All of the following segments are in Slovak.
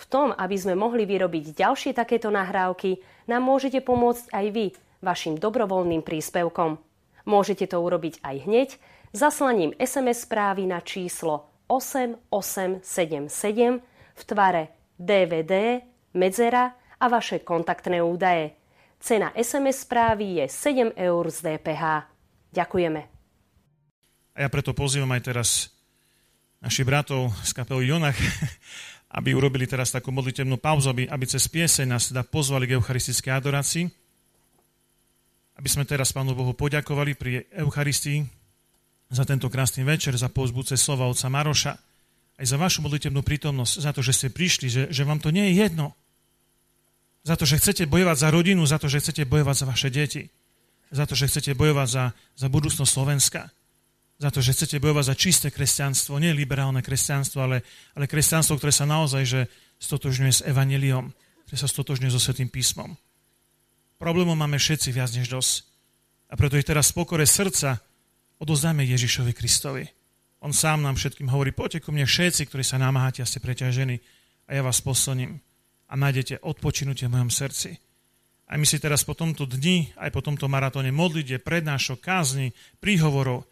V tom, aby sme mohli vyrobiť ďalšie takéto nahrávky, nám môžete pomôcť aj vy vašim dobrovoľným príspevkom. Môžete to urobiť aj hneď zaslaním SMS správy na číslo 8877 v tvare DVD, medzera a vaše kontaktné údaje. Cena SMS správy je 7 eur z DPH. Ďakujeme. A ja preto pozývam aj teraz našich bratov z kapely Jonach, aby urobili teraz takú modlitevnú pauzu, aby, aby cez pieseň nás teda pozvali k eucharistickej adorácii. Aby sme teraz Pánu Bohu poďakovali pri Eucharistii za tento krásny večer, za pozbudce slova otca Maroša, aj za vašu modlitevnú prítomnosť, za to, že ste prišli, že, že vám to nie je jedno, za to, že chcete bojovať za rodinu, za to, že chcete bojovať za vaše deti. Za to, že chcete bojovať za, za budúcnosť Slovenska. Za to, že chcete bojovať za čisté kresťanstvo, nie liberálne kresťanstvo, ale, ale kresťanstvo, ktoré sa naozaj že stotožňuje s evaneliom, ktoré sa stotožňuje so Svetým písmom. Problémov máme všetci viac než dosť. A preto ich teraz v pokore srdca odozdáme Ježišovi Kristovi. On sám nám všetkým hovorí, poďte ku mne všetci, ktorí sa namáhate a ste preťažení a ja vás posilním a nájdete odpočinutie v mojom srdci. A my si teraz po tomto dni, aj po tomto maratóne modlite, prednášok, kázni, príhovorov,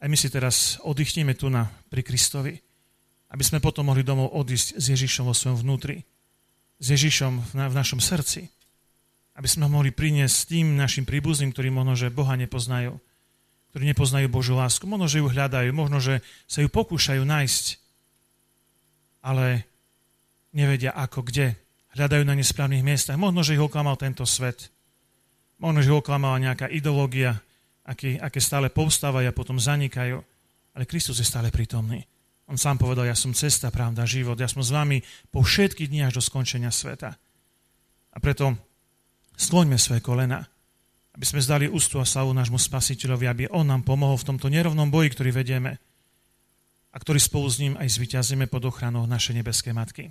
aj my si teraz oddychneme tu na, pri Kristovi, aby sme potom mohli domov odísť s Ježišom vo svojom vnútri, s Ježišom v, na, v našom srdci, aby sme ho mohli priniesť tým našim príbuzným, ktorí možno, že Boha nepoznajú, ktorí nepoznajú Božiu lásku, možno, že ju hľadajú, možno, že sa ju pokúšajú nájsť, ale nevedia ako, kde, hľadajú na nesprávnych miestach. Možno, že ich oklamal tento svet. Možno, že ich oklamala nejaká ideológia, aké, aké stále povstávajú a potom zanikajú. Ale Kristus je stále prítomný. On sám povedal, ja som cesta, pravda, život. Ja som s vami po všetky dni až do skončenia sveta. A preto skloňme svoje kolena, aby sme zdali ústu a slavu nášmu spasiteľovi, aby on nám pomohol v tomto nerovnom boji, ktorý vedieme a ktorý spolu s ním aj zvyťazíme pod ochranou našej nebeskej Matky.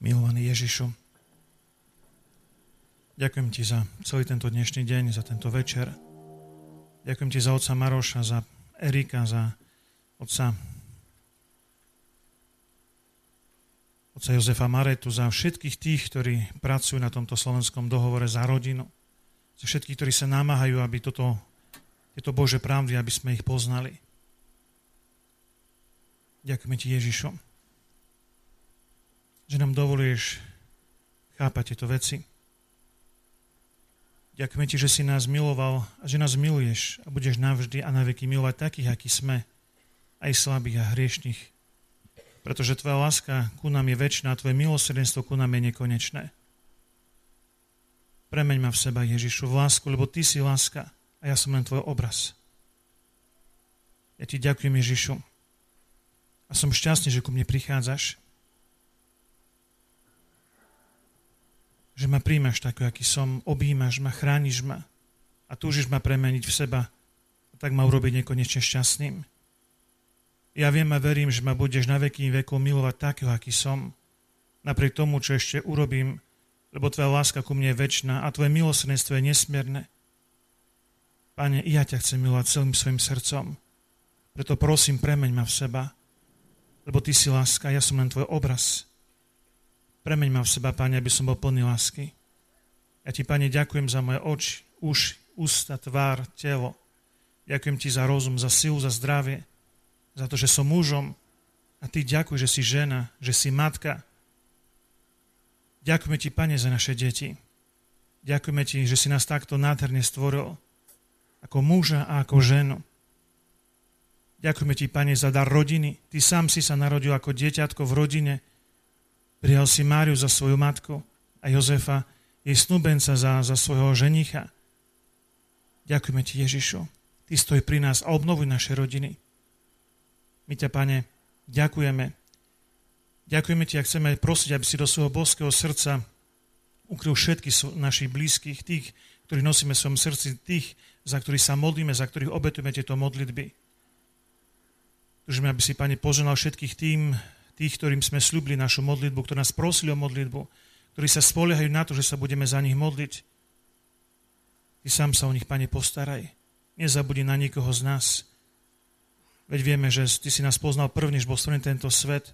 Milovaný Ježišu, ďakujem Ti za celý tento dnešný deň, za tento večer. Ďakujem Ti za otca Maroša, za Erika, za otca otca Jozefa Maretu, za všetkých tých, ktorí pracujú na tomto slovenskom dohovore za rodinu, za všetkých, ktorí sa námahajú, aby toto, tieto Bože pravdy, aby sme ich poznali. Ďakujeme Ti, Ježišu že nám dovoluješ chápať tieto veci. Ďakujeme ti, že si nás miloval a že nás miluješ a budeš navždy a na veky milovať takých, akí sme, aj slabých a hriešných. Pretože tvoja láska ku nám je väčšiná, tvoje milosrdenstvo ku nám je nekonečné. Premeň ma v seba, Ježišu, v lásku, lebo ty si láska a ja som len tvoj obraz. Ja ti ďakujem, Ježišu. A som šťastný, že ku mne prichádzaš že ma príjmaš taký, aký som, objímaš ma, chrániš ma a túžiš ma premeniť v seba a tak ma urobiť nekonečne šťastným. Ja viem a verím, že ma budeš na veky vekov milovať takého, aký som, napriek tomu, čo ešte urobím, lebo tvoja láska ku mne je väčšiná a tvoje milosrdenstvo je nesmierne. Pane, ja ťa chcem milovať celým svojim srdcom, preto prosím, premeň ma v seba, lebo ty si láska, ja som len tvoj obraz. Premeň ma v seba, Pane, aby som bol plný lásky. Ja Ti, Pane, ďakujem za moje oči, uši, ústa, tvár, telo. Ďakujem Ti za rozum, za silu, za zdravie, za to, že som mužom a Ty ďakuj, že si žena, že si matka. Ďakujeme Ti, Pane, za naše deti. Ďakujeme Ti, že si nás takto nádherne stvoril ako muža a ako ženu. Ďakujeme Ti, Pane, za dar rodiny. Ty sám si sa narodil ako dieťatko v rodine, Prijal si Máriu za svoju matku a Jozefa, jej snúbenca za, za svojho ženicha. Ďakujeme ti, Ježišu. Ty stoj pri nás a obnovuj naše rodiny. My ťa, Pane, ďakujeme. Ďakujeme Ti a chceme prosiť, aby si do svojho boského srdca ukryl všetky našich blízkych, tých, ktorých nosíme v svojom srdci, tých, za ktorých sa modlíme, za ktorých obetujeme tieto modlitby. Tužíme, aby si, Pane, poženal všetkých tým, tých, ktorým sme slúbili našu modlitbu, ktorí nás prosili o modlitbu, ktorí sa spoliehajú na to, že sa budeme za nich modliť. Ty sám sa o nich, Pane, postaraj. Nezabudi na nikoho z nás. Veď vieme, že Ty si nás poznal prvnež bol stvorený tento svet.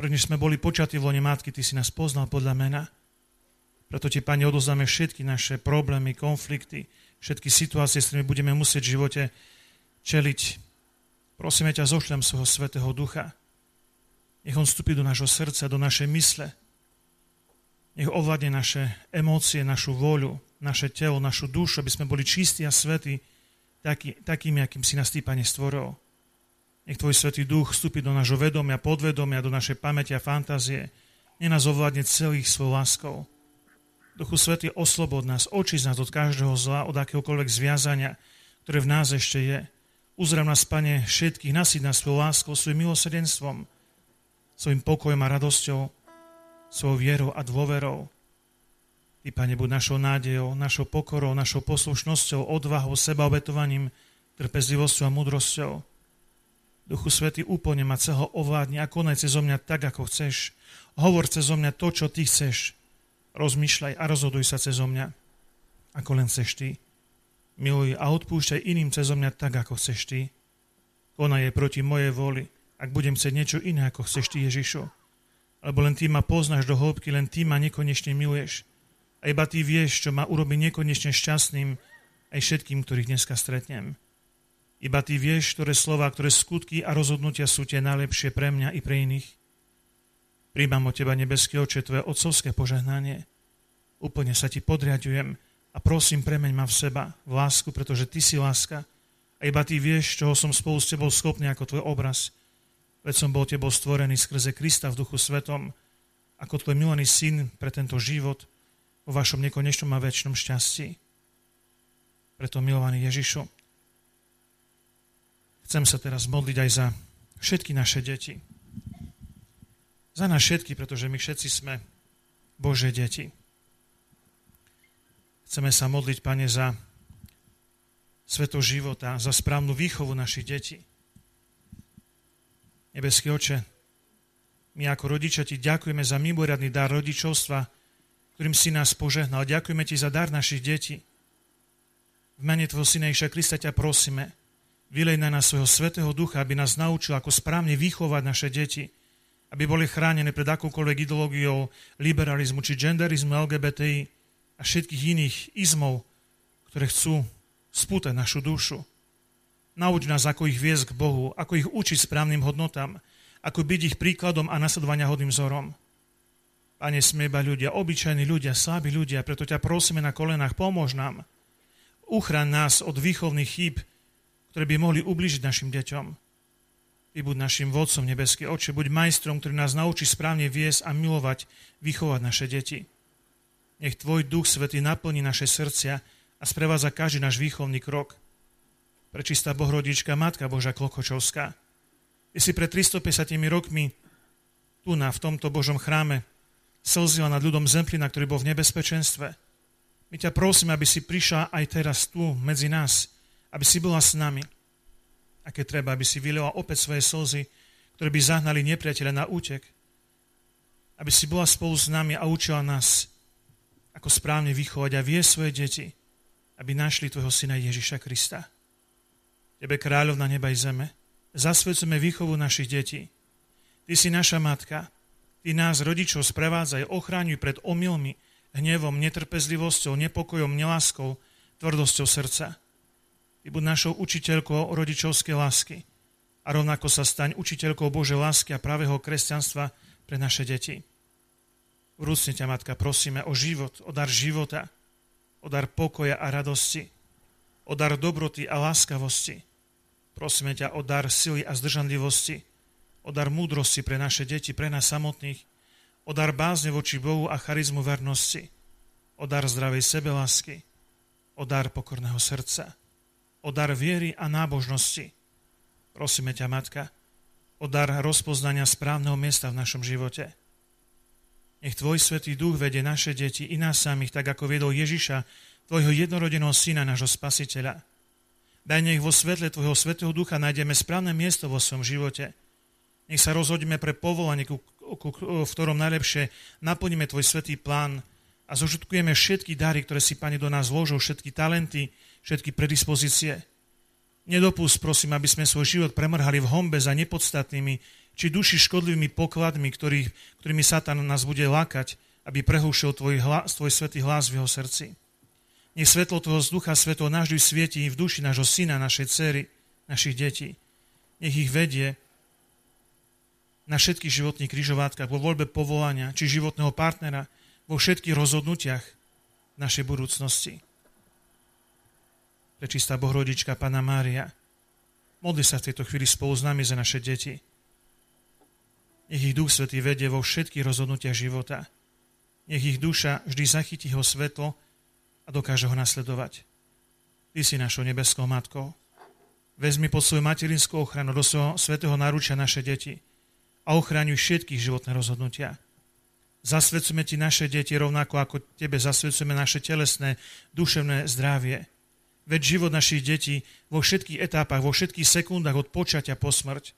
Prvnež sme boli počatí v lone matky, Ty si nás poznal podľa mena. Preto Ti, Pane, odozdáme všetky naše problémy, konflikty, všetky situácie, s ktorými budeme musieť v živote čeliť. Prosíme ťa, zošľam svojho Svetého Ducha. Nech On vstúpi do nášho srdca, do našej mysle. Nech ovládne naše emócie, našu voľu, naše telo, našu dušu, aby sme boli čistí a svetí, taký, takými, akým si nás Ty, stvoril. Nech Tvoj Svetý Duch vstúpi do nášho vedomia, podvedomia, do našej pamäti a fantázie. Nech nás ovládne celých svojou láskou. Duchu Svetý, oslobod nás, oči nás od každého zla, od akéhokoľvek zviazania, ktoré v nás ešte je. Uzdrav nás, Pane, všetkých, nasyť nás svojou láskou, svojim milosrdenstvom, svojim pokojom a radosťou, svojou vierou a dôverou. Ty, Pane, buď našou nádejou, našou pokorou, našou poslušnosťou, odvahou, sebaobetovaním, trpezlivosťou a múdrosťou. Duchu Svety, úplne ma celého ovládni a konaj cez mňa tak, ako chceš. Hovor cez mňa to, čo Ty chceš rozmýšľaj a rozhoduj sa cez mňa, ako len chceš ty. Miluj a odpúšťaj iným cez mňa tak, ako chceš ty. Konaj je proti mojej voli, ak budem chcieť niečo iné, ako chceš ty, Ježišu. Lebo len ty ma poznáš do hĺbky, len ty ma nekonečne miluješ. A iba ty vieš, čo ma urobí nekonečne šťastným aj všetkým, ktorých dneska stretnem. Iba ty vieš, ktoré slova, ktoré skutky a rozhodnutia sú tie najlepšie pre mňa i pre iných. Príjmam od Teba, nebeský oče, Tvoje otcovské požehnanie. Úplne sa Ti podriadujem a prosím, premeň ma v seba, v lásku, pretože Ty si láska a iba Ty vieš, čoho som spolu s Tebou schopný ako Tvoj obraz. Veď som bol Tebou stvorený skrze Krista v duchu svetom, ako Tvoj milený syn pre tento život vo Vašom nekonečnom a väčšnom šťastí. Preto, milovaný Ježišu, chcem sa teraz modliť aj za všetky naše deti, za nás všetky, pretože my všetci sme Bože deti. Chceme sa modliť, Pane, za sveto života, za správnu výchovu našich detí. Nebeský oče, my ako rodičia ti ďakujeme za mimoriadný dar rodičovstva, ktorým si nás požehnal. Ďakujeme ti za dar našich detí. V mene tvojho syna Iša Krista ťa prosíme, vylej na nás svojho svetého ducha, aby nás naučil, ako správne vychovať naše deti, aby boli chránené pred akúkoľvek ideológiou liberalizmu či genderizmu, LGBTI a všetkých iných izmov, ktoré chcú spútať našu dušu. Nauč nás, ako ich viesť k Bohu, ako ich učiť správnym hodnotám, ako byť ich príkladom a nasledovania hodným vzorom. Pane, sme iba ľudia, obyčajní ľudia, slabí ľudia, preto ťa prosíme na kolenách, pomôž nám. Uchraň nás od výchovných chýb, ktoré by mohli ubližiť našim deťom. Ty buď našim vodcom, nebeský oče, buď majstrom, ktorý nás naučí správne viesť a milovať, vychovať naše deti. Nech Tvoj Duch Svetý naplní naše srdcia a sprevádza každý náš výchovný krok. Prečistá Bohrodička, Matka Boža Klokočovská, Ty si pred 350 rokmi tu na, v tomto Božom chráme slzila nad ľudom Zemplina, ktorý bol v nebezpečenstve. My ťa prosíme, aby si prišla aj teraz tu medzi nás, aby si bola s nami, a keď treba, aby si vylila opäť svoje slzy, ktoré by zahnali nepriateľa na útek. Aby si bola spolu s nami a učila nás, ako správne vychovať a vie svoje deti, aby našli tvojho syna Ježiša Krista. Tebe, kráľovna neba i zeme, zasvedcujeme výchovu našich detí. Ty si naša matka, ty nás, rodičov, sprevádzaj, ochráňuj pred omylmi, hnevom, netrpezlivosťou, nepokojom, neláskou, tvrdosťou srdca. Ty buď našou učiteľkou rodičovskej lásky a rovnako sa staň učiteľkou Božej lásky a pravého kresťanstva pre naše deti. Vrúcne ťa, Matka, prosíme o život, o dar života, o dar pokoja a radosti, o dar dobroty a láskavosti. Prosíme ťa o dar sily a zdržanlivosti, o dar múdrosti pre naše deti, pre nás samotných, o dar bázne voči Bohu a charizmu vernosti, o dar zdravej sebelásky, o dar pokorného srdca o dar viery a nábožnosti. Prosíme ťa, Matka, o dar rozpoznania správneho miesta v našom živote. Nech Tvoj Svetý Duch vedie naše deti i nás samých, tak ako viedol Ježiša, Tvojho jednorodeného Syna, nášho Spasiteľa. Daj nech vo svetle Tvojho Svetého Ducha nájdeme správne miesto vo svojom živote. Nech sa rozhodíme pre povolanie, v ktorom najlepšie naplníme Tvoj Svetý plán a zožutkujeme všetky dary, ktoré si, Pane, do nás vložil, všetky talenty, všetky predispozície. Nedopust, prosím, aby sme svoj život premrhali v hombe za nepodstatnými či duši škodlivými pokladmi, ktorý, ktorými Satan nás bude lákať, aby prehúšil tvoj, hlas, tvoj svetý hlas v jeho srdci. Nech svetlo toho vzducha svetlo navždy svieti v duši nášho syna, našej cery, našich detí. Nech ich vedie na všetkých životných križovátkach, vo voľbe povolania či životného partnera, vo všetkých rozhodnutiach našej budúcnosti. Prečistá Bohrodička, Pana Mária, modli sa v tejto chvíli spolu s nami za naše deti. Nech ich Duch Svetý vedie vo všetkých rozhodnutiach života. Nech ich duša vždy zachytí ho svetlo a dokáže ho nasledovať. Ty si našou nebeskou matkou. Vezmi pod svoju materinskú ochranu do svojho svetého naručia naše deti a ochráňuj všetkých životné rozhodnutia. Zasvedcujeme ti naše deti rovnako ako tebe zasvedcujeme naše telesné, duševné zdravie veď život našich detí vo všetkých etapách, vo všetkých sekundách od počatia po smrť.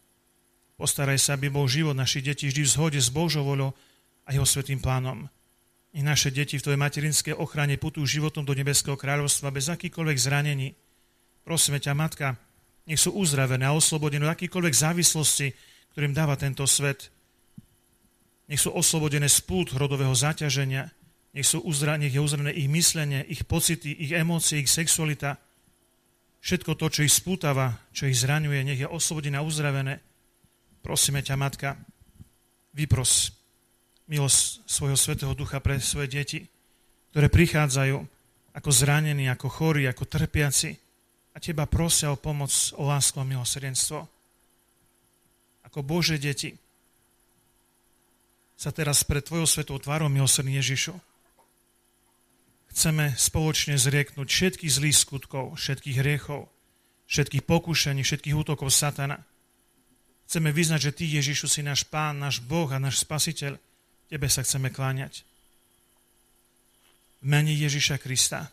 Postaraj sa, aby bol život našich detí vždy v zhode s Božou voľou a jeho svetým plánom. I naše deti v tvojej materinskej ochrane putujú životom do nebeského kráľovstva bez akýkoľvek zranení. Prosíme ťa, Matka, nech sú uzdravené a oslobodené od akýkoľvek závislosti, ktorým dáva tento svet. Nech sú oslobodené z pút rodového zaťaženia, nech, sú uzra, nech je uzrané ich myslenie, ich pocity, ich emócie, ich sexualita. Všetko to, čo ich spútava, čo ich zraňuje, nech je oslobodené a uzdravené. Prosíme ťa, Matka, vypros milosť svojho Svetého Ducha pre svoje deti, ktoré prichádzajú ako zranení, ako chorí, ako trpiaci a teba prosia o pomoc, o lásku a milosrdenstvo. Ako Bože deti sa teraz pred Tvojou svetou tvárou milosrdný Ježišu chceme spoločne zrieknúť všetkých zlých skutkov, všetkých hriechov, všetkých pokušení, všetkých útokov satana. Chceme vyznať, že Ty, Ježišu, si náš Pán, náš Boh a náš Spasiteľ. Tebe sa chceme kláňať. V mene Ježiša Krista,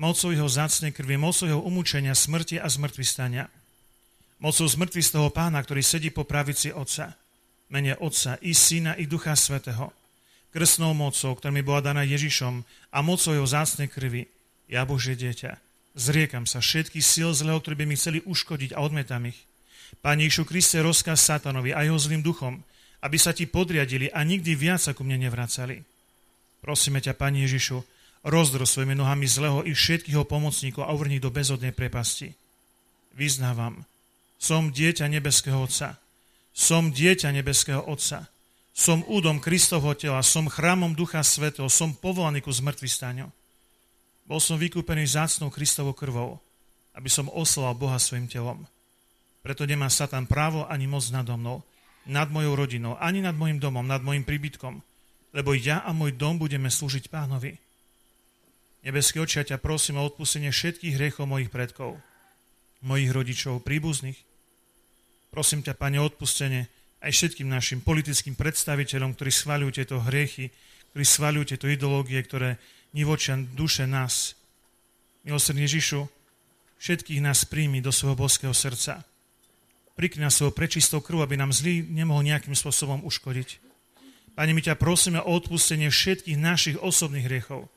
mocou jeho zácnej krvi, mocou jeho umúčenia, smrti a zmrtvistania, mocou zmrtvý z toho pána, ktorý sedí po pravici Otca, mene Otca i Syna i Ducha Svetého, krstnou mocou, ktorá mi bola daná Ježišom a mocou jeho zácnej krvi, ja Bože dieťa, zriekam sa všetkých síl zlého, ktorí by mi chceli uškodiť a odmetam ich. Pane Išu Kriste, rozkaz satanovi a jeho zlým duchom, aby sa ti podriadili a nikdy viac sa ku mne nevracali. Prosíme ťa, Pane Ježišu, rozdro svojimi nohami zlého i všetkých ho pomocníkov a uvrni do bezodnej prepasti. Vyznávam, som dieťa nebeského Otca. Som dieťa nebeského Otca som údom Kristovho tela, som chrámom Ducha Svetého, som povolaný ku zmrtvý staniu. Bol som vykúpený zácnou Kristovou krvou, aby som oslal Boha svojim telom. Preto nemá Satan právo ani moc nado mnou, nad mojou rodinou, ani nad mojim domom, nad mojim príbytkom, lebo ja a môj dom budeme slúžiť pánovi. Nebeský očia ťa prosím o odpustenie všetkých hriechov mojich predkov, mojich rodičov, príbuzných. Prosím ťa, Pane, odpustenie aj všetkým našim politickým predstaviteľom, ktorí schváľujú tieto hriechy, ktorí schváľujú tieto ideológie, ktoré nivočia duše nás. Milosrdný Ježišu, všetkých nás príjmi do svojho boského srdca. Prikry nás svojou prečistou krv, aby nám zlý nemohol nejakým spôsobom uškodiť. Pane, my ťa prosíme o odpustenie všetkých našich osobných hriechov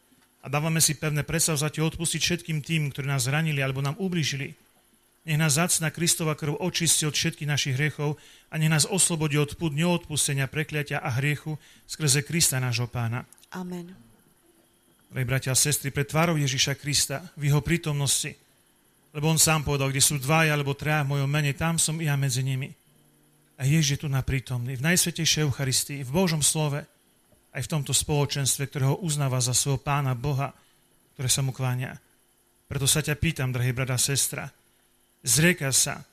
a dávame si pevné predstavzatie odpustiť všetkým tým, ktorí nás zranili alebo nám ublížili nech nás zacná Kristova krv očistí od všetkých našich hriechov a nech nás oslobodí od púd neodpustenia, prekliatia a hriechu skrze Krista nášho pána. Amen. Drahí bratia a sestry, pred tvárou Ježiša Krista, v jeho prítomnosti, lebo on sám povedal, kde sú dvaja alebo traja v mojom mene, tam som ja medzi nimi. A Ježiš je tu na prítomný, v Najsvetejšej Eucharistii, v Božom slove, aj v tomto spoločenstve, ktorého uznáva za svojho pána Boha, ktoré sa mu kláňa. Preto sa ťa pýtam, drahý brada sestra, Zrieka sa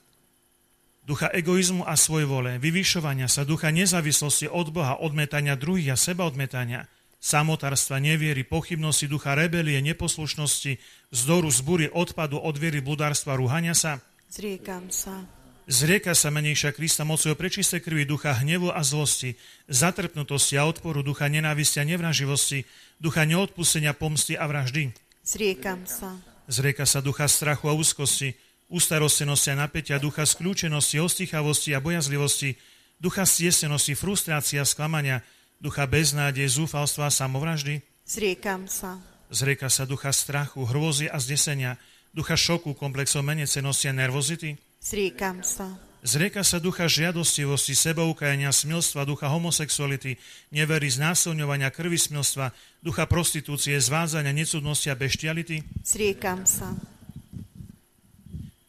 ducha egoizmu a svojvole, vyvyšovania sa, ducha nezávislosti od Boha, odmetania druhých a seba odmetania, samotárstva, neviery, pochybnosti, ducha rebelie, neposlušnosti, vzdoru, zbúry, odpadu od viery, bludárstva, rúhania sa. Zriekam sa. Zrieka sa menejšia Krista mocou prečisté krvi ducha hnevu a zlosti, zatrpnutosti a odporu, ducha nenávisti a nevraživosti, ducha neodpustenia, pomsty a vraždy. Zriekam sa. Zrieka sa ducha strachu a úzkosti, ustarostenosti a napätia, ducha skľúčenosti, ostichavosti a bojazlivosti, ducha stiesnenosti, frustrácia a sklamania, ducha beznádeje, zúfalstva a samovraždy. Zriekam sa. Zrieka sa ducha strachu, hrôzy a zdesenia, ducha šoku, komplexov menecenosti a nervozity. Zriekam sa. Zrieka sa ducha žiadostivosti, sebaukajania, smilstva, ducha homosexuality, nevery, znásilňovania, krvi smilstva, ducha prostitúcie, zvádzania, necudnosti a beštiality. Zriekam sa.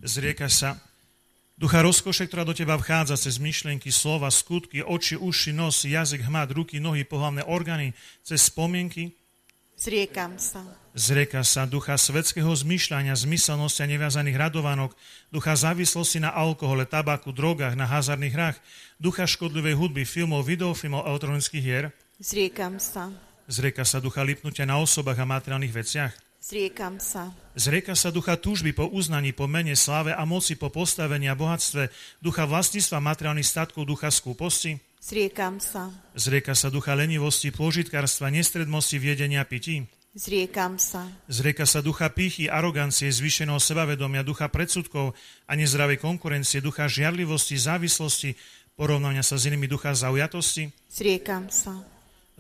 Zrieka sa ducha rozkoše, ktorá do teba vchádza cez myšlienky, slova, skutky, oči, uši, nos, jazyk, hmat, ruky, nohy, pohlavné orgány, cez spomienky, Zriekam sa. Zrieka sa ducha svetského zmyšľania, zmyselnosti a neviazaných radovanok, ducha závislosti na alkohole, tabaku, drogách, na hazardných hrách, ducha škodlivej hudby, filmov, videofilmov elektronických hier. Zriekam sa. Zrieka sa ducha lipnutia na osobách a materiálnych veciach. Zriekam sa. Zrieka sa ducha túžby po uznaní, po mene, sláve a moci, po postavení a bohatstve, ducha vlastníctva materiálnych statkov, ducha skúposti. Zriekam sa. Zrieka sa ducha lenivosti, pôžitkárstva, nestredmosti, viedenia pití. Zriekam sa. Zrieka sa ducha pýchy, arogancie, zvýšeného sebavedomia, ducha predsudkov a nezdravej konkurencie, ducha žiarlivosti, závislosti, porovnania sa s inými ducha zaujatosti. Zriekam sa.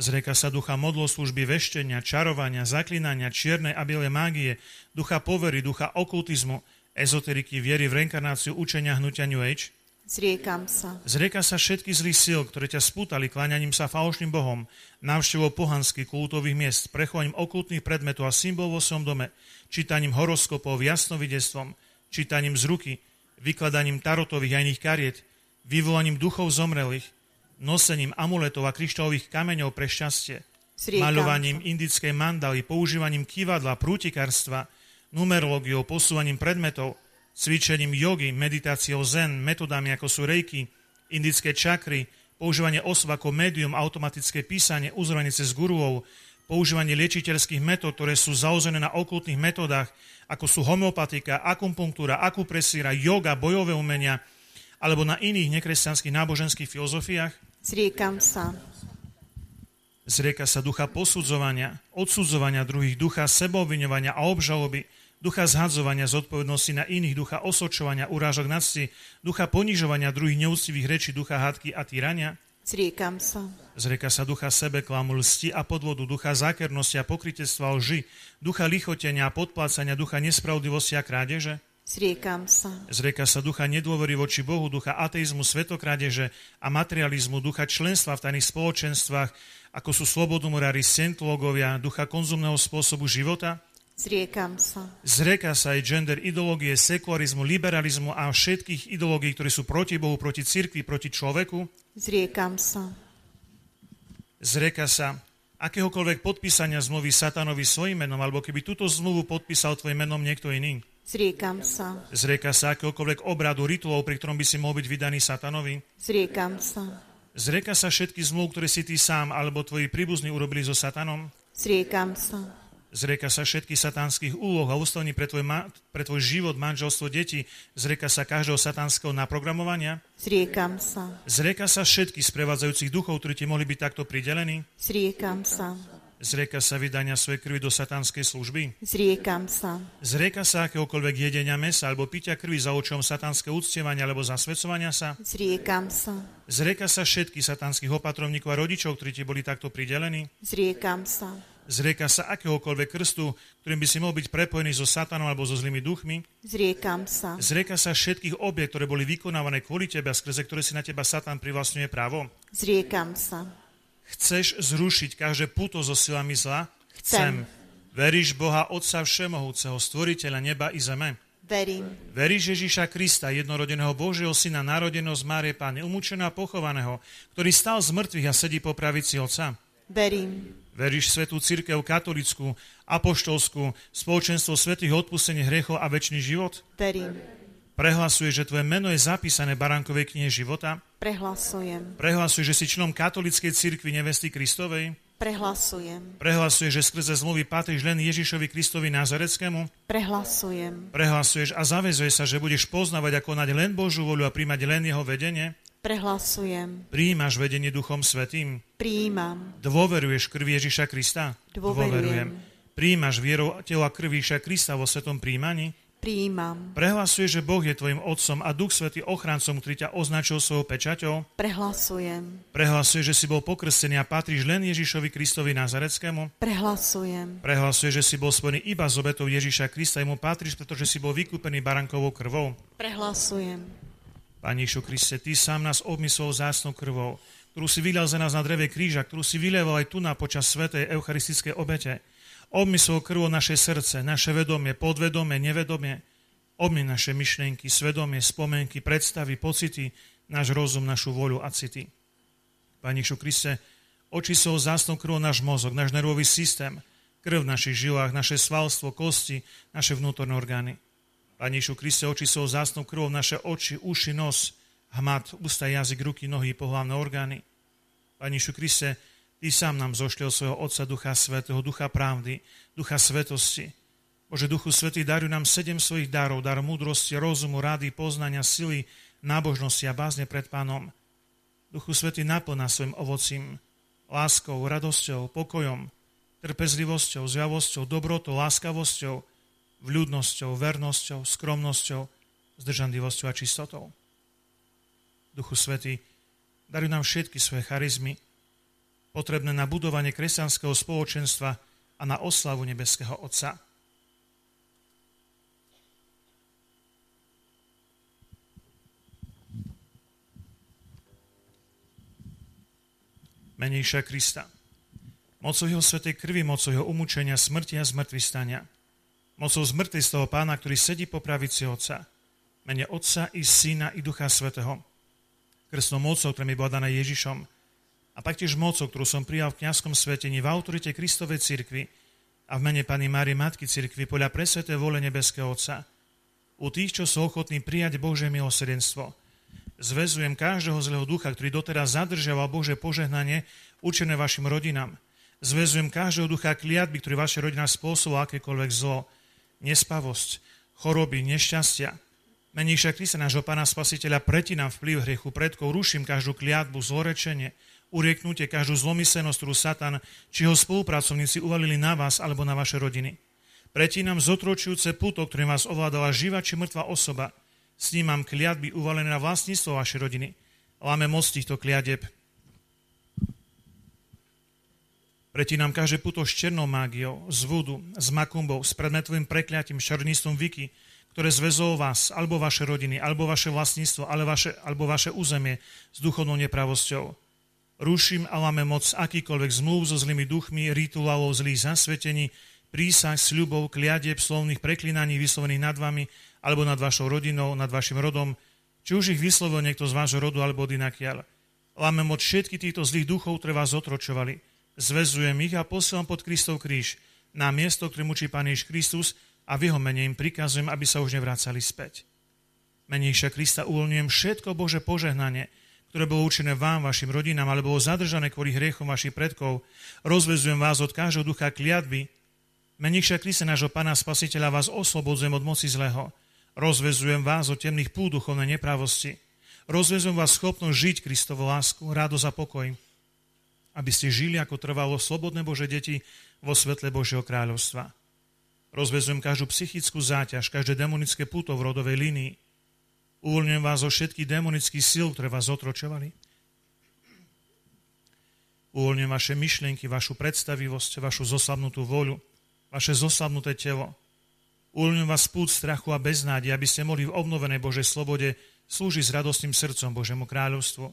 Zrieka sa ducha modloslužby, veštenia, čarovania, zaklinania, čiernej a bielej mágie, ducha povery, ducha okultizmu, ezoteriky, viery v reinkarnáciu, učenia hnutia New Age. Zriekam sa. Zrieka sa všetky zlých síl, ktoré ťa spútali kláňaním sa falošným bohom, návštevou pohanských kultových miest, prechovaním okultných predmetov a symbolov vo svojom dome, čítaním horoskopov, jasnovidestvom, čítaním z ruky, vykladaním tarotových a iných kariet, vyvolaním duchov zomrelých, nosením amuletov a kryštálových kameňov pre šťastie, sa. indickej mandaly, používaním kývadla, prútikarstva, numerológiou, posúvaním predmetov, cvičením jogy, meditáciou zen, metodami ako sú rejky, indické čakry, používanie osôb ako médium, automatické písanie, uzorovanie cez guruov, používanie liečiteľských metód, ktoré sú založené na okultných metodách, ako sú homeopatika, akupunktúra, akupresíra, yoga, bojové umenia, alebo na iných nekresťanských náboženských filozofiách. Zriekam sa. Zrieka sa ducha posudzovania, odsudzovania druhých, ducha sebovňovania a obžaloby, ducha zhadzovania zodpovednosti na iných, ducha osočovania, urážok nadsti, ducha ponižovania druhých neúctivých rečí, ducha hádky a týrania. Zriekam sa. Zrieka sa ducha sebeklamu, lsti a podvodu, ducha zákernosti a pokrytectva lži, ducha lichotenia a podplácania, ducha nespravodlivosti a krádeže. Zriekam sa. Zrieka sa ducha nedôvery voči Bohu, ducha ateizmu, svetokrádeže a materializmu, ducha členstva v tajných spoločenstvách, ako sú slobodomurári, scientológovia, ducha konzumného spôsobu života. Zriekam sa. Zreka sa aj gender ideológie, sekularizmu, liberalizmu a všetkých ideológií, ktoré sú proti Bohu, proti cirkvi, proti človeku. Zriekam sa. Zreka sa akéhokoľvek podpísania zmluvy satanovi svojim menom, alebo keby túto zmluvu podpísal tvojim menom niekto iný. Zriekam sa. Zrieka sa akéhokoľvek obradu, rituálov, pri ktorom by si mohol byť vydaný satanovi. Zriekam sa. Zrieka sa všetky zmluv, ktoré si ty sám alebo tvoji príbuzní urobili so satanom. Zriekam sa. Zrieka sa všetkých satánskych úloh a ústavní pre tvoj, ma- pre tvoj život, manželstvo, deti. Zrieka sa každého satánskeho naprogramovania. Zriekam sa. Zrieka sa všetkých sprevádzajúcich duchov, ktorí ti mohli byť takto pridelení. Zriekam sa. Zrieka sa vydania svojej krvi do satánskej služby. Zriekam sa. Zrieka sa akéhokoľvek jedenia mesa alebo pitia krvi za účelom satánske uctievania alebo zasvedcovania sa. Zriekam sa. Zrieka sa všetkých satánskych opatrovníkov a rodičov, ktorí ti boli takto pridelení. Zriekam sa. Zrieka sa akéhokoľvek krstu, ktorým by si mohol byť prepojený so satanom alebo so zlými duchmi. Zriekam sa. Zrieka sa všetkých obiek, ktoré boli vykonávané kvôli tebe a skrze ktoré si na teba satan privlastňuje právo. Zriekam sa. Chceš zrušiť každé puto so silami zla? Chcem. Veríš Boha Otca Všemohúceho, Stvoriteľa neba i zeme? Verím. Veríš Ježíša Krista, jednorodeného Božieho Syna, narodeného z Márie Pány, umúčeného a pochovaného, ktorý stal z mŕtvych a sedí po pravici Otca? Verím. Veríš svetú církev katolickú, apoštolskú, spoločenstvo svetých odpustení hriechov a väčší život? Verím. Prehlasuje, že tvoje meno je zapísané v Baránkovej knihe života? Prehlasujem. Prehlasuje, že si členom katolíckej cirkvi nevesty Kristovej? Prehlasujem. Prehlasuješ, že skrze zmluvy patríš len Ježišovi Kristovi Nazareckému? Prehlasujem. Prehlasuješ a zavezuješ sa, že budeš poznávať a konať len Božú voľu a príjmať len jeho vedenie? Prehlasujem. Príjmaš vedenie Duchom Svetým? Prijímam. Dôveruješ krvi Ježiša Krista? Dôverujem. Príjmaš vierou tela krvi Ježiša Krista vo svetom príjmaní? Prijímam. Prehlasuje, že Boh je tvojim otcom a Duch Svetý ochrancom, ktorý ťa označil svojou pečaťou? Prehlasujem. Prehlasuje, že si bol pokrstený a patríš len Ježišovi Kristovi Nazareckému? Prehlasujem. Prehlasuje, že si bol spojený iba s obetou Ježiša Krista, mu patríš, pretože si bol vykúpený barankovou krvou. Prehlasujem. Pani Ježišu Kriste, Ty sám nás obmyslel zásnou krvou, ktorú si vylial za nás na dreve kríža, ktorú si vylieval aj tu na počas svetej eucharistickej obete. Obmyslel krvo naše srdce, naše vedomie, podvedomie, nevedomie. Obmy naše myšlienky, svedomie, spomenky, predstavy, pocity, náš rozum, našu voľu a city. Pani Ježišu Kriste, očisol zásnou krvou náš mozog, náš nervový systém, krv v našich žilách, naše svalstvo, kosti, naše vnútorné orgány. Pani Ježišu Kriste, očisol zásnou krvou naše oči, uši, nos, hmat, ústa, jazyk, ruky, nohy, pohlavné orgány. Pani Ježišu Kriste, Ty sám nám zošliel svojho Otca Ducha Svetého, Ducha Pravdy, Ducha Svetosti. Bože, Duchu Svetý, daruj nám sedem svojich darov, dar múdrosti, rozumu, rady, poznania, sily, nábožnosti a bázne pred Pánom. Duchu Svetý, naplná svojim ovocím, láskou, radosťou, pokojom, trpezlivosťou, zjavosťou, dobrotou, láskavosťou, vľudnosťou, vernosťou, skromnosťou, zdržanlivosťou a čistotou. Duchu Svetý, daruj nám všetky svoje charizmy, potrebné na budovanie kresťanského spoločenstva a na oslavu nebeského Otca. Menejšia Krista. Mocou jeho svetej krvi, mocou jeho umúčenia, smrti a zmrtvý stania. Mocou zmrtvý z toho pána, ktorý sedí po pravici Otca. Mene Otca i Syna i Ducha Svetého. Krstnou mocou, ktorá mi bola daná Ježišom, a taktiež mocou, ktorú som prijal v kniazskom svetení v autorite Kristovej cirkvi a v mene Pany Márie Matky cirkvi podľa presveté vole nebeského Otca. U tých, čo sú ochotní prijať Bože milosrdenstvo, zvezujem každého zlého ducha, ktorý doteraz zadržiaval Bože požehnanie určené vašim rodinám. Zvezujem každého ducha kliatby, ktorý vaša rodina spôsobila akékoľvek zlo, nespavosť, choroby, nešťastia. Meníša Krista, nášho Pána Spasiteľa, pretinám vplyv hriechu predkov, ruším každú kliatbu, zlorečenie, urieknutie, každú zlomyselnosť, ktorú Satan či jeho spolupracovníci uvalili na vás alebo na vaše rodiny. Pretínam zotročujúce puto, ktorým vás ovládala živa či mŕtva osoba. Snímam kliatby uvalené na vlastníctvo vašej rodiny. Láme moc týchto kliadeb. Pretínam každé puto s černou mágiou, z vúdu, s makumbou, s predmetovým prekliatím, šarnistvom Viki, ktoré zväzol vás, alebo vaše rodiny, alebo vaše vlastníctvo, ale vaše, alebo vaše územie s duchovnou nepravosťou. Ruším a láme moc akýkoľvek zmluv so zlými duchmi, rituálov zlých zasvetení, prísah, sľubov, kliadieb, slovných preklinaní vyslovených nad vami alebo nad vašou rodinou, nad vašim rodom, či už ich vyslovil niekto z vášho rodu alebo od inakiaľ. Láme moc všetky týchto zlých duchov, ktoré vás otročovali. Zvezujem ich a posielam pod Kristov kríž na miesto, ktorým učí Pán Ježiš Kristus a v jeho mene im prikazujem, aby sa už nevracali späť. Menejšia Krista uvoľňujem všetko Bože požehnanie, ktoré bolo určené vám, vašim rodinám, alebo zadržané kvôli hriechom vašich predkov, rozvezujem vás od každého ducha kliatby. Menejšia Kriste nášho Pána Spasiteľa vás oslobodzujem od moci zlého. Rozvezujem vás od temných púd duchovnej nepravosti. Rozvezujem vás schopnosť žiť Kristovo lásku, radosť a pokoj, aby ste žili ako trvalo slobodné Bože deti vo svetle Božieho kráľovstva. Rozvezujem každú psychickú záťaž, každé demonické puto v rodovej línii, Uvoľňujem vás zo všetkých demonických síl, ktoré vás otročovali. Uvoľňujem vaše myšlienky, vašu predstavivosť, vašu zoslabnutú voľu, vaše zoslabnuté telo. Uvoľňujem vás pút strachu a beznádi, aby ste mohli v obnovenej Božej slobode slúžiť s radostným srdcom Božemu kráľovstvu.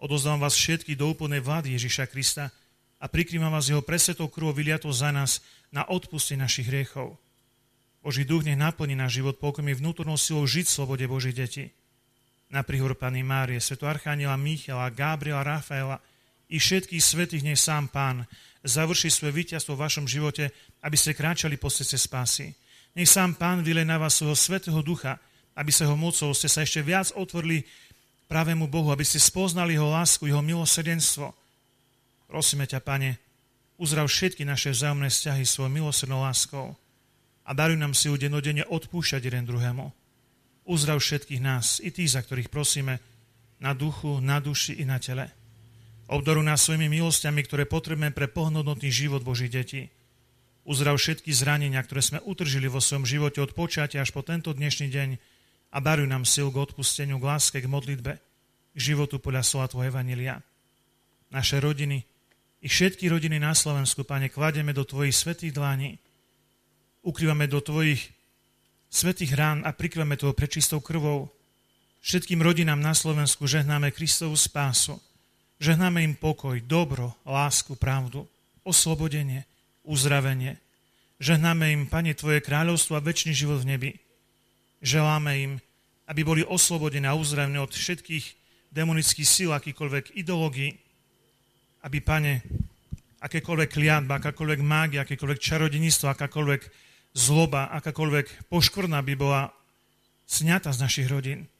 Odozdávam vás všetky do úplnej vlády Ježiša Krista a prikrývam vás jeho presvetou krvou vyliatou za nás na odpustenie našich hriechov. Boží duch nech naplní náš život pokojmi vnútornou silou žiť v slobode Božích detí. Na príhor Pany Márie, svetu Archaniela Michala, Gabriela, Rafaela i všetkých svetých nech sám Pán završí svoje víťazstvo v vašom živote, aby ste kráčali po ceste spásy. Nech sám Pán vylej na vás svojho svetého ducha, aby sa ho mocou ste sa ešte viac otvorili pravému Bohu, aby ste spoznali jeho lásku, jeho milosrdenstvo. Prosíme ťa, Pane, uzdrav všetky naše vzájomné vzťahy svojou milosrdnou láskou a daruj nám si denodene odpúšťať jeden druhému. Uzdrav všetkých nás, i tých, za ktorých prosíme, na duchu, na duši i na tele. Obdoru nás svojimi milosťami, ktoré potrebujeme pre pohnodnotný život Božích detí. Uzdrav všetky zranenia, ktoré sme utržili vo svojom živote od počatia až po tento dnešný deň a daruj nám sil k odpusteniu, k láske, k modlitbe, k životu podľa slova Tvojho Evangelia. Naše rodiny, i všetky rodiny na Slovensku, Pane, klademe do Tvojich svetých dlání. Ukrývame do Tvojich svetých rán a prikrývame toho prečistou krvou. Všetkým rodinám na Slovensku žehnáme Kristovú spásu. Žehnáme im pokoj, dobro, lásku, pravdu, oslobodenie, uzdravenie. Žehnáme im, Pane, Tvoje kráľovstvo a väčší život v nebi. Želáme im, aby boli oslobodení a uzdravení od všetkých demonických síl, akýkoľvek ideológií, aby, pane, akékoľvek kliatba, akákoľvek mágia, akékoľvek čarodeníctvo, akákoľvek zloba, akákoľvek poškvrna by bola sňata z našich rodín.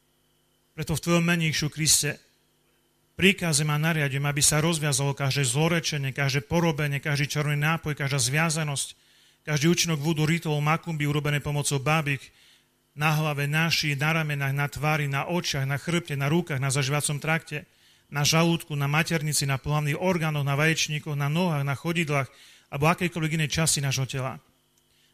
Preto v Tvojom meníšu, Kriste, príkazem a nariadím, aby sa rozviazalo každé zlorečenie, každé porobenie, každý čarný nápoj, každá zviazanosť, každý účinok vúdu rituál makumby urobené pomocou bábik, na hlave, na šíji, na ramenách, na tvári, na očiach, na chrbte, na rukách, na zažívacom trakte, na žalúdku, na maternici, na plavných orgánoch, na vaječníkoch, na nohách, na chodidlách alebo akejkoľvek inej časti nášho tela.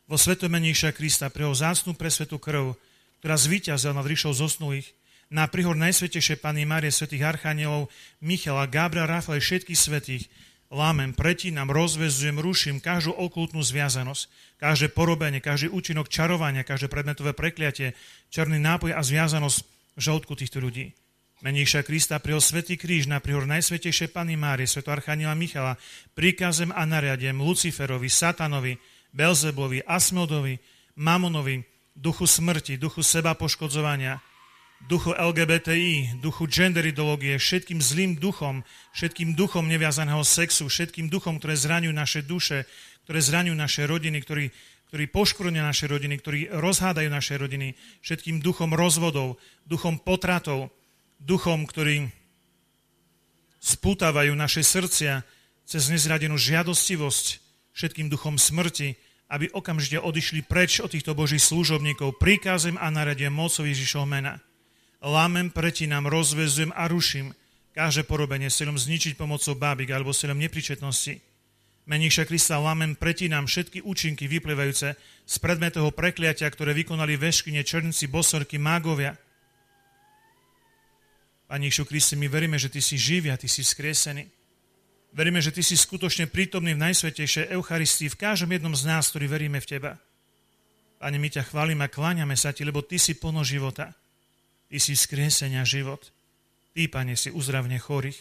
Vo svetomeníša Krista pre jeho zácnú presvetú krv, ktorá zvíťazila nad ríšou zosnulých, na prihor Najsvetejšej Pany Márie, svetých archanielov, Michala, Gábra, Rafael, všetkých svetých, lámem, pretínam, rozvezujem, ruším každú okultnú zviazanosť, každé porobenie, každý účinok čarovania, každé predmetové prekliatie, černý nápoj a zviazanosť v žalúdku týchto ľudí. Meníša Krista prihol Svetý kríž na prihor Najsvetejšej Pany Márie, Sveto Archaniela Michala, príkazem a nariadiem Luciferovi, Satanovi, Belzebovi, Asmodovi, Mamonovi, duchu smrti, duchu seba poškodzovania, duchu LGBTI, duchu gender ideológie, všetkým zlým duchom, všetkým duchom neviazaného sexu, všetkým duchom, ktoré zraňujú naše duše, ktoré zraňujú naše rodiny, ktorí, ktorí poškvrnia naše rodiny, ktorí rozhádajú naše rodiny, všetkým duchom rozvodov, duchom potratov, duchom, ktorí spútavajú naše srdcia cez nezradenú žiadostivosť, všetkým duchom smrti, aby okamžite odišli preč od týchto božích služobníkov. Prikázem a naradiem mocov Ježišov mena. Lámem, pretinám, rozvezujem a ruším každé porobenie silom zničiť pomocou bábik alebo silom nepričetnosti. Meníša Krista lámem, pretinám všetky účinky vyplývajúce z predmetého prekliatia, ktoré vykonali veškyne, černici, bosorky, mágovia – Pani Išu Kriste, my veríme, že Ty si živý a Ty si skresený. Veríme, že Ty si skutočne prítomný v Najsvetejšej Eucharistii v každom jednom z nás, ktorý veríme v Teba. Pane, my ťa chválime a kláňame sa Ti, lebo Ty si plno života. Ty si skriesenia život. Ty, Pane, si uzdravne chorých.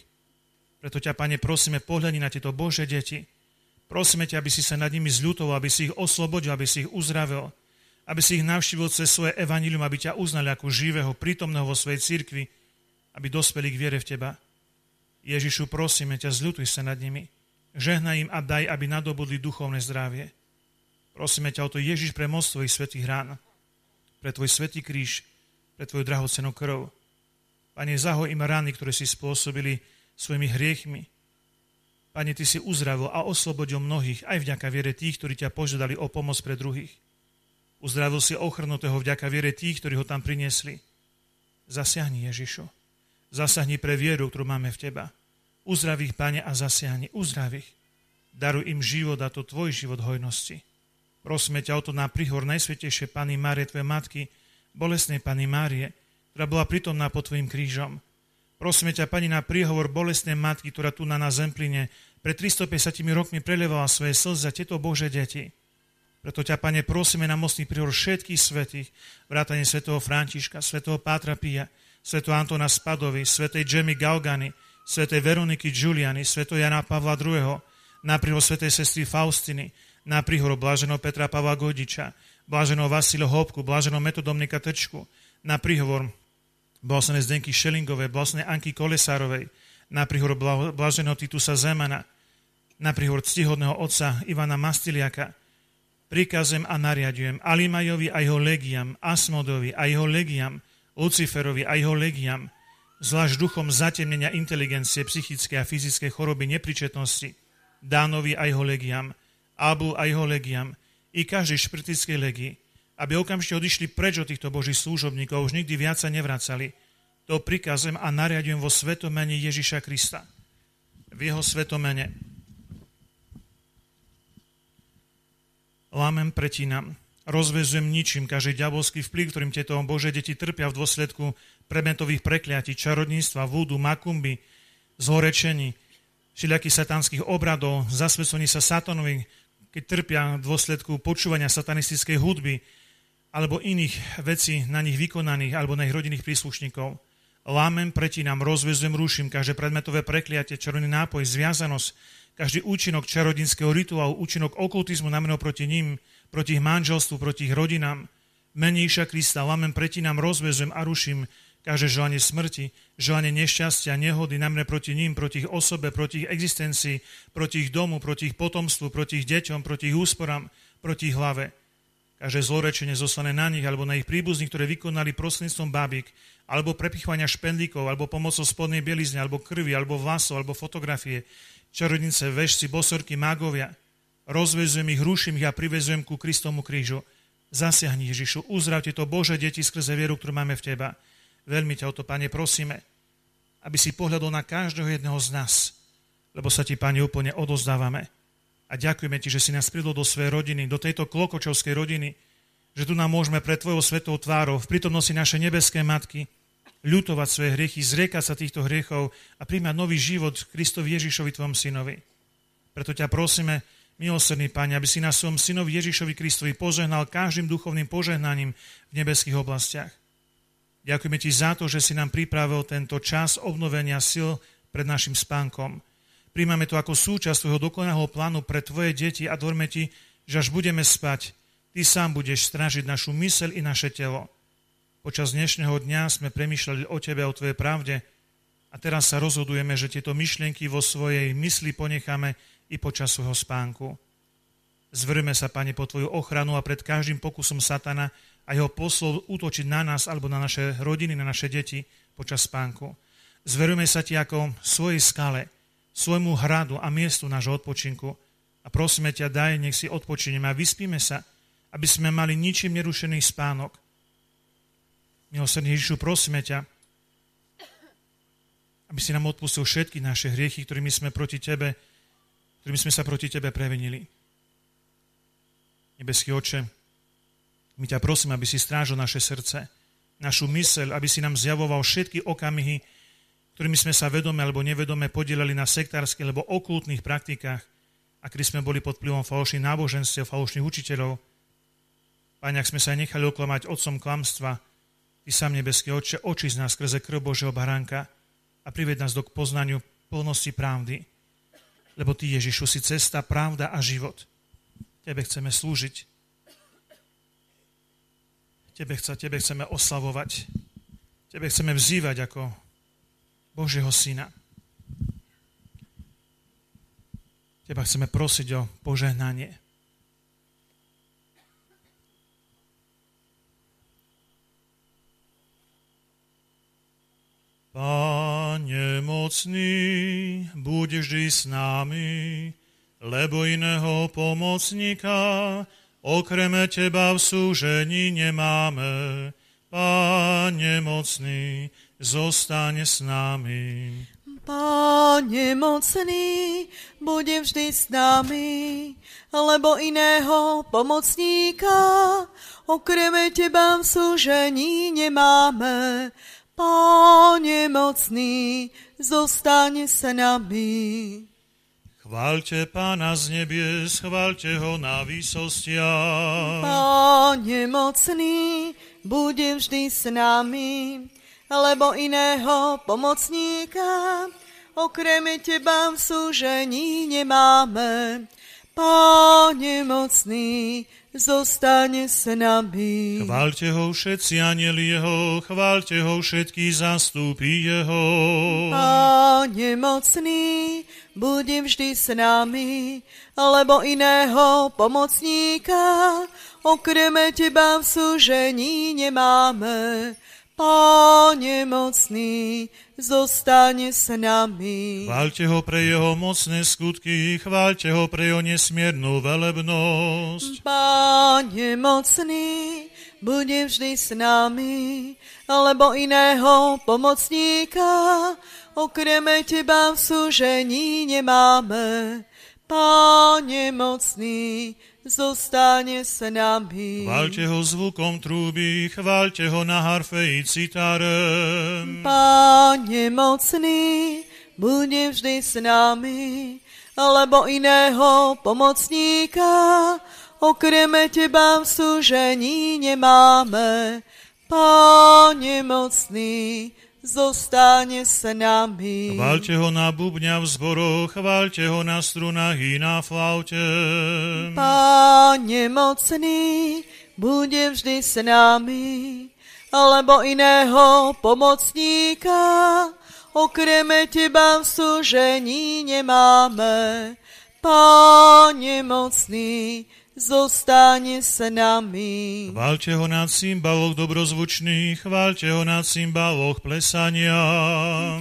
Preto ťa, Pane, prosíme, pohľadni na tieto Bože deti. Prosíme ťa, aby si sa nad nimi zľutoval, aby si ich oslobodil, aby si ich uzdravil, aby si ich navštívil cez svoje evanilium, aby ťa uznali ako živého, prítomného vo svojej cirkvi, aby dospeli k viere v Teba. Ježišu, prosíme ťa, zľutuj sa nad nimi. Žehnaj im a daj, aby nadobudli duchovné zdravie. Prosíme ťa o to, Ježiš, pre moc Tvojich svetých rán, pre Tvoj svetý kríž, pre Tvoju drahocenú krv. Pane, zahoj im rány, ktoré si spôsobili svojimi hriechmi. Pane, Ty si uzdravil a oslobodil mnohých, aj vďaka viere tých, ktorí ťa požiadali o pomoc pre druhých. Uzdravil si ochrnutého vďaka viere tých, ktorí ho tam priniesli. Zasiahni Ježišu. Zasahni pre vieru, ktorú máme v Teba. Uzdrav ich, Pane, a zasiahni. Uzdrav ich. Daruj im život a to Tvoj život hojnosti. Prosíme ťa o to na príhor Najsvetejšie Pany Márie, Tvoje matky, bolesnej Pany Márie, ktorá bola pritomná pod Tvojim krížom. Prosíme ťa, Pani, na príhovor bolestnej matky, ktorá tu na nás zempline, pred 350 rokmi prelevala svoje slzy za tieto Bože deti. Preto ťa, Pane, prosíme na mocný príhor všetkých svetých, vrátane svätého Františka, svätého Pátra Pia, sveto Antona Spadovi, svetej Jamie Galgany, svetej Veroniky Giuliani, sveto Jana Pavla II., naprihor svetej sestry Faustiny, naprihor bláženého Petra Pavla Godiča, bláženého Vasilo Hopku, bláženého Metodomnika Trčku, na príhovor blážené Zdenky Šelingové, blážené Anky Kolesárovej, na príhovor bláženého Titusa Zemana, na príhovor ctihodného otca Ivana Mastiliaka, prikazem a nariadujem Alimajovi a jeho legiam, Asmodovi a jeho legiam, Luciferovi a jeho legiam, zvlášť duchom zatemnenia inteligencie, psychické a fyzické choroby nepričetnosti, Dánovi a jeho legiam, Abu a jeho legiam, i každej šprtickej legii, aby okamžite odišli preč od týchto božích služobníkov, už nikdy viac sa nevracali. To prikazujem a nariadujem vo svetomene Ježiša Krista. V jeho svetomene. Lámem pretínam. Rozvezujem ničím každý ďabolský vplyv, ktorým tieto Bože deti trpia v dôsledku predmetových prekliatí, čarodníctva, vúdu, makumby, zhorečení, všelijakých satanských obradov, zasvedcení sa satanovi, keď trpia v dôsledku počúvania satanistickej hudby alebo iných vecí na nich vykonaných alebo na ich rodinných príslušníkov. Lámem, pretínam, rozvezujem, ruším každé predmetové prekliatie, čarovný nápoj, zviazanosť, každý účinok čarodinského rituálu, účinok okultizmu namenou proti ním, proti ich manželstvu, proti ich rodinám. Menejša Krista, lámem, pretínam, rozvezujem a ruším každé želanie smrti, želanie nešťastia, nehody, najmä proti ním, proti ich osobe, proti ich existencii, proti ich domu, proti ich potomstvu, proti ich deťom, proti ich úsporám, proti ich hlave. Každé zlorečenie zoslané na nich alebo na ich príbuzných, ktoré vykonali prostredníctvom bábik, alebo prepichovania špendlíkov, alebo pomocou spodnej bielizne, alebo krvi, alebo vlasov, alebo fotografie, čarodnice, vešci, bosorky, mágovia. Rozvezujem ich, ruším ich a privezujem ku Kristomu krížu. Zasiahni Ježišu, uzdrav tieto Bože deti skrze vieru, ktorú máme v Teba. Veľmi ťa o to, Pane, prosíme, aby si pohľadol na každého jedného z nás, lebo sa Ti, Pane, úplne odozdávame. A ďakujeme Ti, že si nás pridol do svojej rodiny, do tejto klokočovskej rodiny, že tu nám môžeme pred Tvojou svetou tvárou, v prítomnosti našej nebeskej matky, ľutovať svoje hriechy, zriekať sa týchto hriechov a príjmať nový život Kristovi Ježišovi, Tvojom synovi. Preto ťa prosíme, milosrdný Pane, aby si na svojom synovi Ježišovi Kristovi požehnal každým duchovným požehnaním v nebeských oblastiach. Ďakujeme Ti za to, že si nám pripravil tento čas obnovenia sil pred našim spánkom. Príjmame to ako súčasť Tvojho dokonalého plánu pre Tvoje deti a dorme Ti, že až budeme spať, Ty sám budeš strážiť našu mysel i naše telo. Počas dnešného dňa sme premýšľali o Tebe, o Tvojej pravde a teraz sa rozhodujeme, že tieto myšlienky vo svojej mysli ponecháme i počas svojho spánku. Zvrme sa, Pane, po Tvoju ochranu a pred každým pokusom satana, a jeho poslov útočiť na nás alebo na naše rodiny, na naše deti počas spánku. Zverujeme sa ti ako svojej skale, svojmu hradu a miestu nášho odpočinku a prosíme ťa, daj, nech si odpočineme a vyspíme sa, aby sme mali ničím nerušený spánok. Milosrdný Ježišu, prosíme ťa, aby si nám odpustil všetky naše hriechy, ktorými sme proti Tebe, ktorými sme sa proti Tebe prevenili. Nebeský oče, my ťa prosím, aby si strážil naše srdce, našu myseľ, aby si nám zjavoval všetky okamihy, ktorými sme sa vedome alebo nevedome podielali na sektárskych alebo okultných praktikách, a sme boli pod vplyvom falošných náboženstiev, falošných učiteľov. Pane, ak sme sa nechali oklamať otcom klamstva, Ty sám nebeský oče, oči z nás skrze krv Božieho baránka a prived nás do k poznaniu plnosti pravdy. Lebo Ty, Ježišu, si cesta, pravda a život. Tebe chceme slúžiť Tebe, chce, tebe chceme oslavovať. Tebe chceme vzývať ako Božieho Syna. Teba chceme prosiť o požehnanie. Pane mocný, buď vždy s nami, lebo iného pomocníka Okreme Teba v súžení nemáme, Pane mocný, zostane s nami. Pane mocný, bude vždy s nami, lebo iného pomocníka okreme Teba v súžení nemáme. Pane mocný, zostane s nami. Chváľte Pána z nebies, chváľte ho na výsostiach. Páne mocný, bude vždy s nami, lebo iného pomocníka okrem Teba v súžení nemáme. Páne mocný, zostane s nami. Chváľte ho všetci anieli jeho, chváľte ho všetky zastupy jeho. Páne mocný, bude vždy s nami, lebo iného pomocníka okrem Teba v súžení nemáme. Páne mocný, zostane s nami. Chváľte ho pre jeho mocné skutky, chváľte ho pre jeho nesmiernu velebnosť. Páne mocný, bude vždy s nami, lebo iného pomocníka okreme teba v súžení nemáme. Páne mocný, zostane s nami. Chváľte ho zvukom trúby, chváľte ho na harfe i citare. Páne mocný, bude vždy s nami, lebo iného pomocníka okreme teba v súžení nemáme. Páne mocný, zostane s nami. Chváľte ho na bubňa v zboroch, chváľte ho na strunách i na flaute. Páne mocný, bude vždy s nami, alebo iného pomocníka, okreme teba v súžení nemáme. Páne mocný, zostane s nami. Chváľte ho na cymbaloch dobrozvučných, chváľte ho na cymbaloch plesania.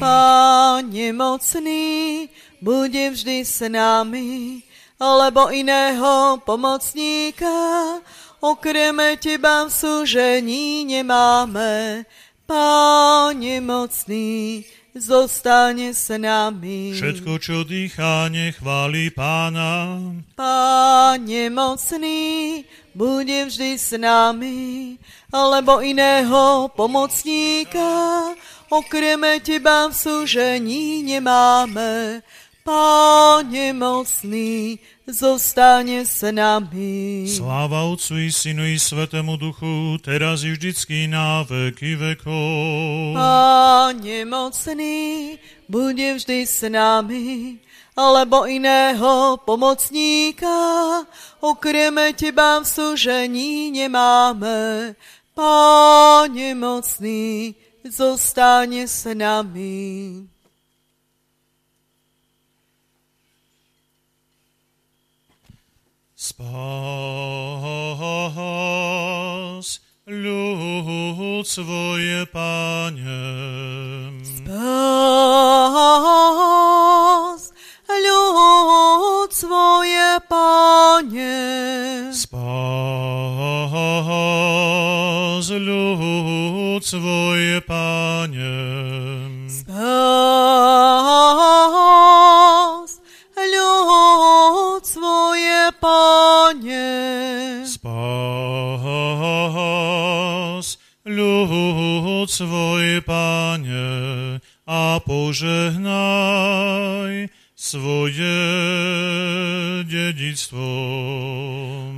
Páne mocný, bude vždy s nami, lebo iného pomocníka, okreme teba v súžení nemáme. Páne mocný, zostane s nami. Všetko, čo dýchá, nechváli pána. Páne mocný, bude vždy s nami, lebo iného pomocníka, okreme teba v súžení nemáme. Páne mocný, zostane s nami. Sláva Otcu i Synu i Svetému Duchu, teraz i vždycky na veky vekov. Páne mocný, bude vždy s nami, alebo iného pomocníka, okreme teba v súžení nemáme. Páne mocný, zostane s nami. Spás ľud svoje, Pane. Spás ľud svoje, Pane. Spás ľud svoje, Pane. Spás Pane. Spás ľud svoj, Pane, a požehnaj svoje dedictvo.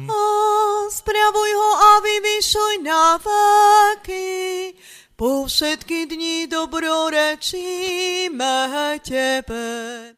A spravuj ho a vyvyšuj na veky. Po všetky dni dobrorečíme Tebe.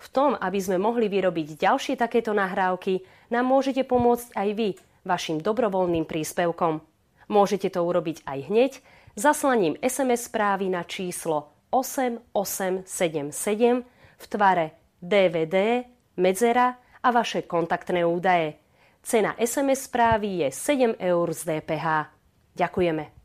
V tom, aby sme mohli vyrobiť ďalšie takéto nahrávky, nám môžete pomôcť aj vy vašim dobrovoľným príspevkom. Môžete to urobiť aj hneď zaslaním SMS správy na číslo 8877 v tvare DVD, medzera a vaše kontaktné údaje. Cena SMS správy je 7 eur z DPH. Ďakujeme.